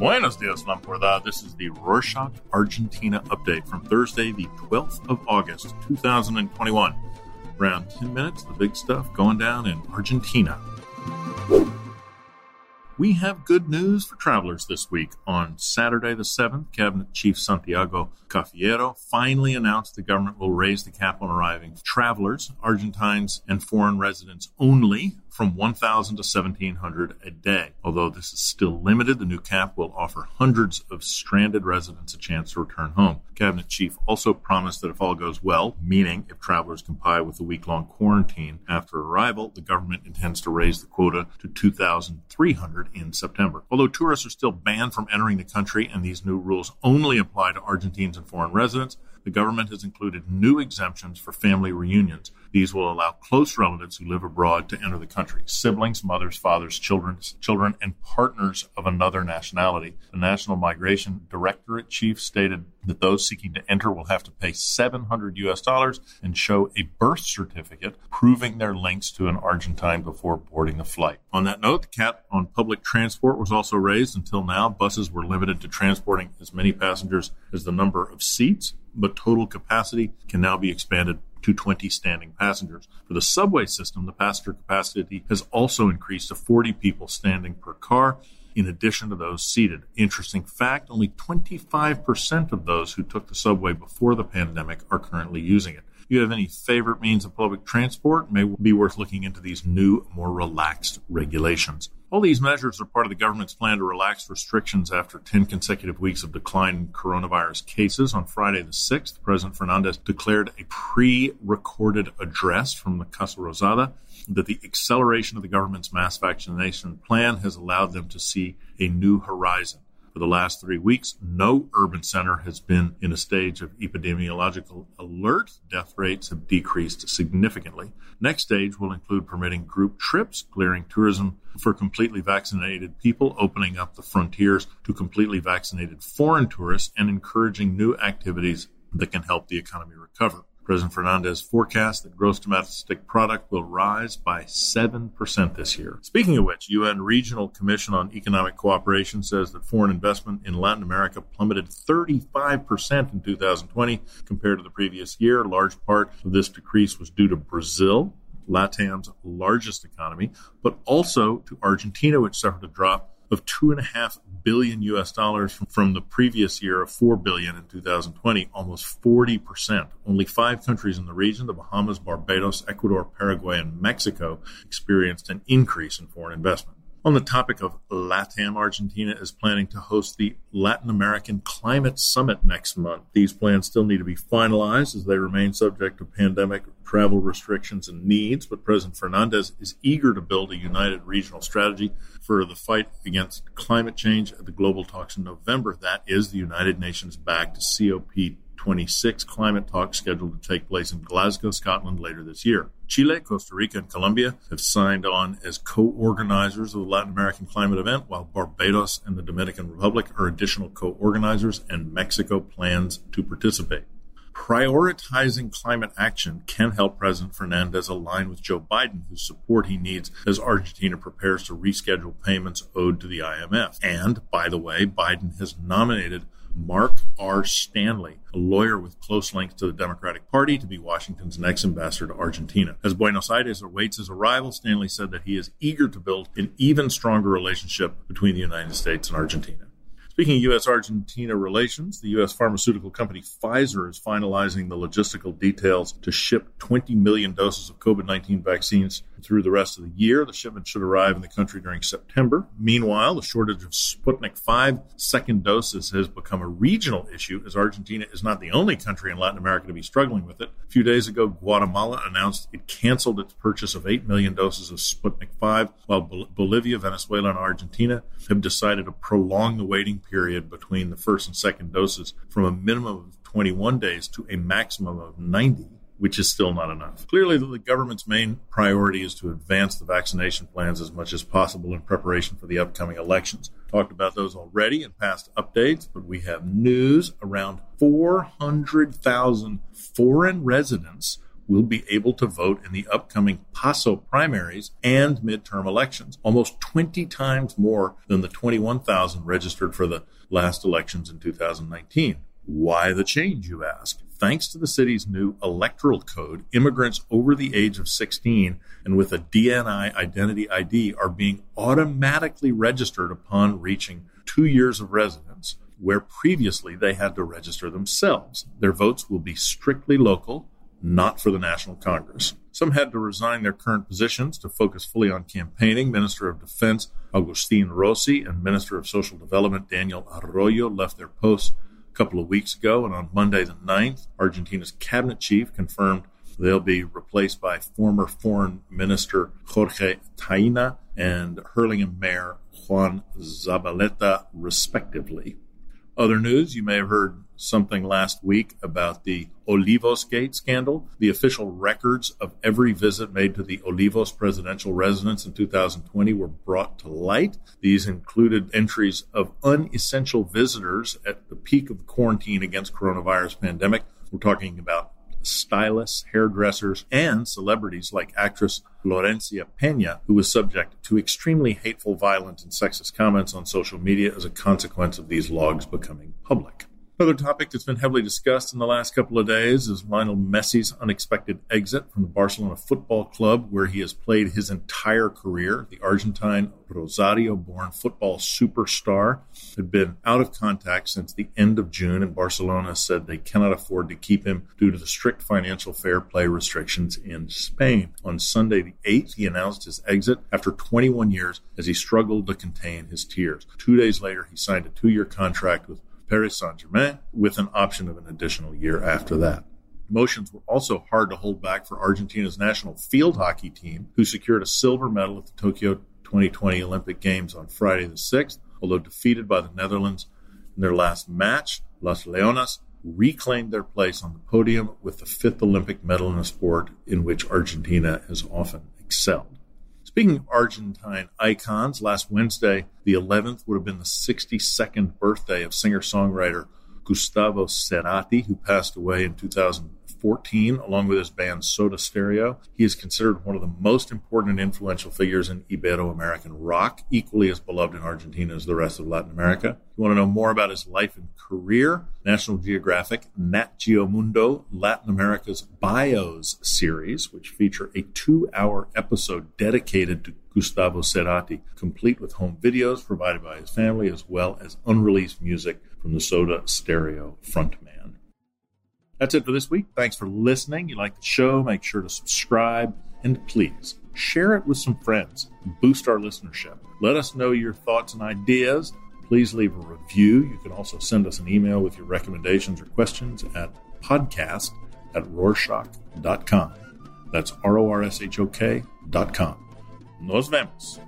Buenos dias, Lampordad. This is the Rorshok Argentina update from Thursday, the 12th of August, 2021. Around 10 minutes, the big stuff going down in Argentina. We have good news for travelers this week. On Saturday, the 7th, Cabinet Chief Santiago Cafiero finally announced the government will raise the cap on arriving travelers, Argentines, and foreign residents only from 1,000 to 1,700 a day. Although this is still limited, the new cap will offer hundreds of stranded residents a chance to return home. Cabinet chief also promised that if all goes well, meaning if travelers comply with the week long quarantine after arrival, the government intends to raise the quota to 2,300 in September. Although tourists are still banned from entering the country and these new rules only apply to Argentines and foreign residents, the government has included new exemptions for family reunions. These will allow close relatives who live abroad to enter the country siblings, mothers, fathers, children, children, and partners of another nationality. The National Migration Directorate chief stated that those seeking to enter will have to pay 700 US dollars and show a birth certificate proving their links to an Argentine before boarding the flight. On that note, the cap on public transport was also raised. Until now, buses were limited to transporting as many passengers as the number of seats, but total capacity can now be expanded to 20 standing passengers. For the subway system, the passenger capacity has also increased to 40 people standing per car, in addition to those seated. Interesting fact only 25% of those who took the subway before the pandemic are currently using it. If you have any favorite means of public transport, may be worth looking into these new, more relaxed regulations. All these measures are part of the government's plan to relax restrictions after 10 consecutive weeks of decline in coronavirus cases. On Friday the 6th, President Fernandez declared a pre recorded address from the Casa Rosada that the acceleration of the government's mass vaccination plan has allowed them to see a new horizon. For the last three weeks, no urban center has been in a stage of epidemiological alert. Death rates have decreased significantly. Next stage will include permitting group trips, clearing tourism for completely vaccinated people, opening up the frontiers to completely vaccinated foreign tourists, and encouraging new activities that can help the economy recover. President Fernandez forecasts that gross domestic product will rise by 7% this year. Speaking of which, UN Regional Commission on Economic Cooperation says that foreign investment in Latin America plummeted 35% in 2020 compared to the previous year. A large part of this decrease was due to Brazil, LATAM's largest economy, but also to Argentina, which suffered a drop of two and a half billion US dollars from, the previous year of four billion in 2020, almost 40%. Only five countries in the region, the Bahamas, Barbados, Ecuador, Paraguay, and Mexico, experienced an increase in foreign investment. On the topic of LATAM, Argentina is planning to host the Latin American Climate Summit next month. These plans still need to be finalized as they remain subject to pandemic travel restrictions and needs, but President Fernandez is eager to build a united regional strategy for the fight against climate change at the global talks in November. That is the United Nations backed COP 26 climate talks scheduled to take place in Glasgow, Scotland later this year. Chile, Costa Rica, and Colombia have signed on as co organizers of the Latin American climate event, while Barbados and the Dominican Republic are additional co organizers, and Mexico plans to participate. Prioritizing climate action can help President Fernandez align with Joe Biden, whose support he needs as Argentina prepares to reschedule payments owed to the IMF. And, by the way, Biden has nominated Marc R. Stanley, a lawyer with close links to the Democratic Party, to be Washington's next ambassador to Argentina. As Buenos Aires awaits his arrival, Stanley said that he is eager to build an even stronger relationship between the United States and Argentina. Speaking of U.S. Argentina relations, the U.S. pharmaceutical company Pfizer is finalizing the logistical details to ship 20 million doses of COVID 19 vaccines through the rest of the year. The shipment should arrive in the country during September. Meanwhile, the shortage of Sputnik 5 second doses has become a regional issue as Argentina is not the only country in Latin America to be struggling with it. A few days ago, Guatemala announced it canceled its purchase of 8 million doses of Sputnik 5, while Bolivia, Venezuela, and Argentina have decided to prolong the waiting period between the first and second doses from a minimum of 21 days to a maximum of 90 which is still not enough. Clearly, the government's main priority is to advance the vaccination plans as much as possible in preparation for the upcoming elections. Talked about those already in past updates, but we have news around 400,000 foreign residents will be able to vote in the upcoming PASO primaries and midterm elections, almost 20 times more than the 21,000 registered for the last elections in 2019. Why the change, you ask? Thanks to the city's new electoral code, immigrants over the age of 16 and with a DNI identity ID are being automatically registered upon reaching two years of residence, where previously they had to register themselves. Their votes will be strictly local, not for the National Congress. Some had to resign their current positions to focus fully on campaigning. Minister of Defense Agustin Rossi and Minister of Social Development Daniel Arroyo left their posts a couple of weeks ago. And on Monday the 9th, Argentina's cabinet chief confirmed they'll be replaced by former Foreign Minister Jorge Taiana and Hurlingham Mayor Juan Zabaleta, respectively. Other news, you may have heard something last week about the Olivos Gate scandal. The official records of every visit made to the Olivos presidential residence in 2020 were brought to light. These included entries of unessential visitors at the peak of the quarantine against coronavirus pandemic. We're talking about stylists, hairdressers, and celebrities like actress Florencia Pena, who was subject to extremely hateful, violent, and sexist comments on social media as a consequence of these logs becoming public. Another topic that's been heavily discussed in the last couple of days is Lionel Messi's unexpected exit from the Barcelona Football Club, where he has played his entire career. The Argentine Rosario born football superstar had been out of contact since the end of June, and Barcelona said they cannot afford to keep him due to the strict financial fair play restrictions in Spain. On Sunday, the 8th, he announced his exit after 21 years as he struggled to contain his tears. Two days later, he signed a two year contract with Paris Saint Germain, with an option of an additional year after that. Motions were also hard to hold back for Argentina's national field hockey team, who secured a silver medal at the Tokyo 2020 Olympic Games on Friday the 6th, although defeated by the Netherlands in their last match. Las Leonas reclaimed their place on the podium with the fifth Olympic medal in a sport in which Argentina has often excelled. Speaking of Argentine icons, last Wednesday, the 11th, would have been the 62nd birthday of singer songwriter Gustavo Cerati, who passed away in 2000. 14, along with his band Soda Stereo. He is considered one of the most important and influential figures in Ibero American rock, equally as beloved in Argentina as the rest of Latin America. If you want to know more about his life and career, National Geographic Nat Geo Mundo Latin America's Bios series, which feature a two hour episode dedicated to Gustavo Cerati, complete with home videos provided by his family as well as unreleased music from the Soda Stereo frontman. That's it for this week. Thanks for listening. You like the show, make sure to subscribe and please share it with some friends. Boost our listenership. Let us know your thoughts and ideas. Please leave a review. You can also send us an email with your recommendations or questions at podcast at rorshok.com. That's R O R S H O K.com. Nos vemos.